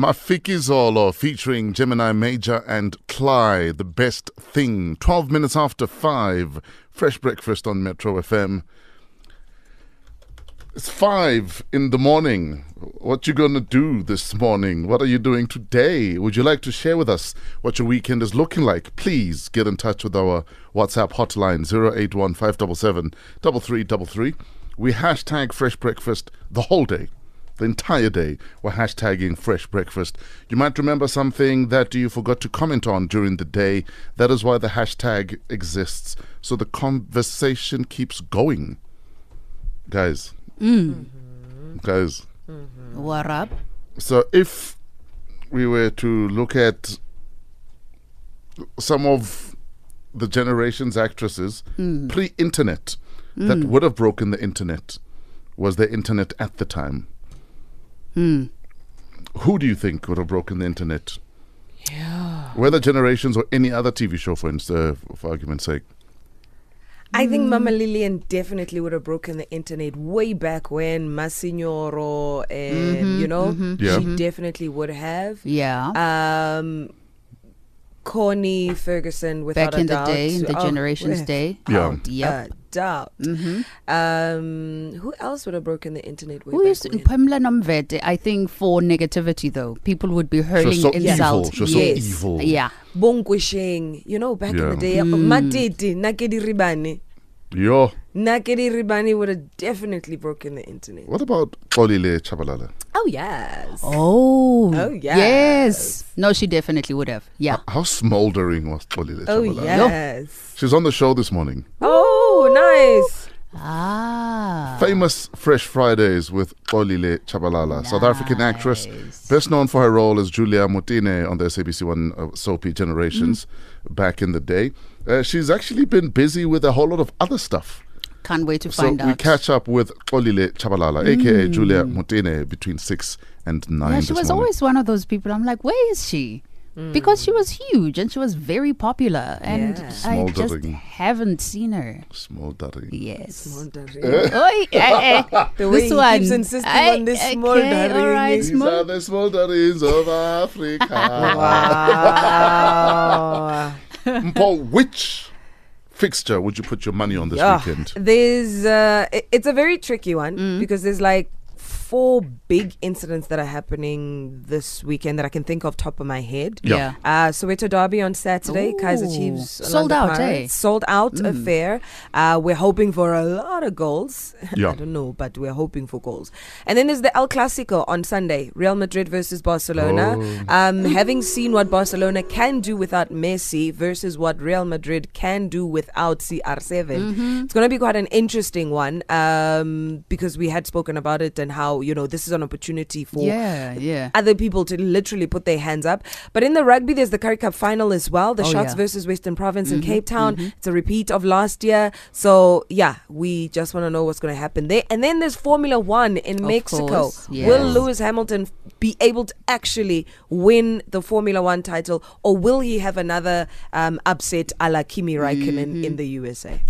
Mafikizolo featuring Gemini Major and Cly, the best thing. 12 minutes after 5. Fresh breakfast on Metro FM. It's 5 in the morning. What you going to do this morning? What are you doing today? Would you like to share with us what your weekend is looking like? Please get in touch with our WhatsApp hotline 081 577 3333. We hashtag fresh breakfast the whole day the entire day we're hashtagging fresh breakfast. You might remember something that you forgot to comment on during the day. That is why the hashtag exists. So the conversation keeps going. Guys. Mm. Guys. Mm-hmm. What up? So if we were to look at some of the generation's actresses mm. pre internet that mm. would have broken the internet was the internet at the time. Hmm. Who do you think would have broken the internet? Yeah. Whether generations or any other TV show, for instance, uh, for argument's sake. I think Mama Lillian definitely would have broken the internet way back when Masignoro and mm-hmm, you know mm-hmm. Yeah. she mm-hmm. definitely would have. Yeah. Um Connie Ferguson without Back a in the day, in the Oh, generation's day. Yeah. Oh, yep. a doubt. Mm-hmm. Um who else would have broken the internet way Who back used when? Pamela Nomvete? I think for negativity though, people would be hurling so insult. evil. She was so yes. evil. Yeah. Bonkwesheng, you know, back in the day, uh, mm. Matiti, Nakedi Ribane. Yo, Nakedi Ribane would have definitely broken the internet. what about Olile Chabalala? Oh yes. Oh. Oh, Yes. yes. No, she definitely would have. Yeah. How smoldering was Olile Chabalala? Oh Chabalala? yes. She's on the show this morning. Oh, nice. Ah. Famous Fresh Fridays with Olile Chabalala, South African actress, best known for her role as Julia Mutine on the SABC One uh, soapy Generations back in the day. Uh, she's actually been busy with a whole lot of other stuff. Can't wait to So find we out. catch up with Olile Chabalala, aka Julia Mutine, between six and nine. yeah, she was morning. always one of those people. I'm like, where is she? Because she was huge and she was very popular, and Yeah. I just haven't seen her. Small smoldering. Yes. Smoldering. Oi, eh, eh. The way this he one. keeps insisting Aye, on this okay, smoldering all right, is- These smol- are the smolderings of Africa. Wow. Paul, which fixture would you put your money on this Yeah. weekend? There's uh i- it's a very tricky one Mm. because there's like four big incidents that are happening this weekend that I can think of top of my head. Yeah. Yeah. Uh, Soweto Derby on Saturday, Kaiser Ooh. Chiefs. Sold Orlando out, eh? Sold out affair. Uh, we're hoping for a lot of goals. Yeah. I don't know, but we're hoping for goals. And then there's the El Clasico on Sunday, Real Madrid versus Barcelona. Oh. Um, having seen what Barcelona can do without Messi versus what Real Madrid can do without CR7, it's going to be quite an interesting one um, because we had spoken about it and how, you know, this is an opportunity for Yeah, yeah. other people to literally put their hands up. But in the rugby, there's the Currie Cup final as well. The Oh, Sharks yeah. versus Western Province in mm-hmm, Cape Town. Mm-hmm. It's a repeat of last year. So yeah, we just want to know what's going to happen there. And then there's Formula One in Of Mexico. course, Will. Lewis Hamilton be able to actually win the Formula One title, or will he have another um, upset a la Kimi Raikkonen in mm-hmm. the USA?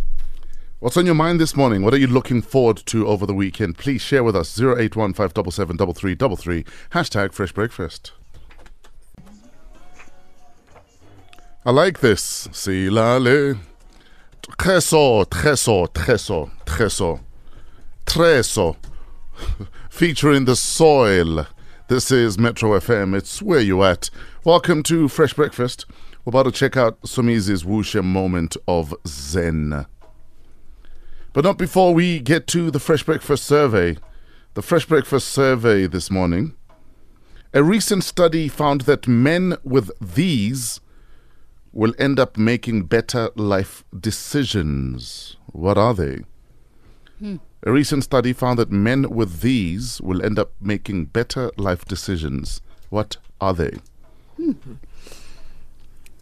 What's on your mind this morning? What are you looking forward to over the weekend? Please share with us 081 577 3333. Hashtag Fresh Breakfast. I like this. Silale. Treso, treso, treso, treso. Treso. Featuring the soil. This is Metro FM. It's where you at. Welcome to Fresh Breakfast. We're about to check out Somizi's Wuxia moment of Zen. But not before we get to the Fresh Breakfast survey. The Fresh Breakfast survey this morning. A recent study found that men with these will end up making better life decisions. What are they? Hmm. A recent study found that men with these will end up making better life decisions. What are they? Hmm.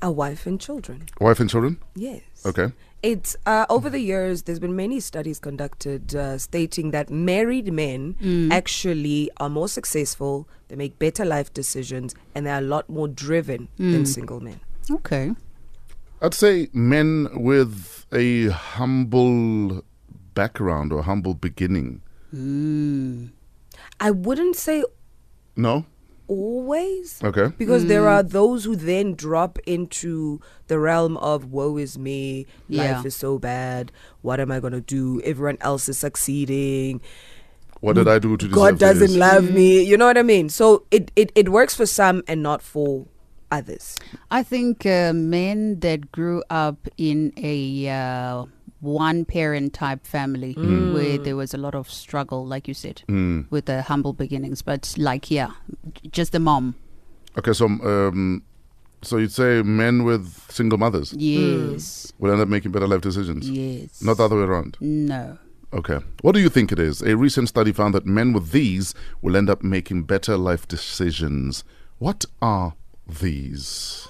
A wife and children. Wife and children? Yes. Okay. It's uh, over the years. There's been many studies conducted uh, stating that married men actually are more successful. They make better life decisions, and they're a lot more driven than single men. Okay. I'd say men with a humble background or humble beginning. I wouldn't say No? Always. Okay. Because there Mm. are those who then drop into the realm of woe is me, Yeah. life is so bad, what am I going to do? Everyone else is succeeding. What did I do to deserve God doesn't this? love me. You know what I mean? So it, it, it works for some and not for others. I think uh, men that grew up in a uh, one parent type family where there was a lot of struggle, like you said, Mm. with the humble beginnings, but like, yeah, just the mom. Okay, so um, so you'd say men with single mothers Yes. will end up making better life decisions, Yes. not the other way around. No. Okay. What do you think it is? A recent study found that men with these will end up making better life decisions. What are these?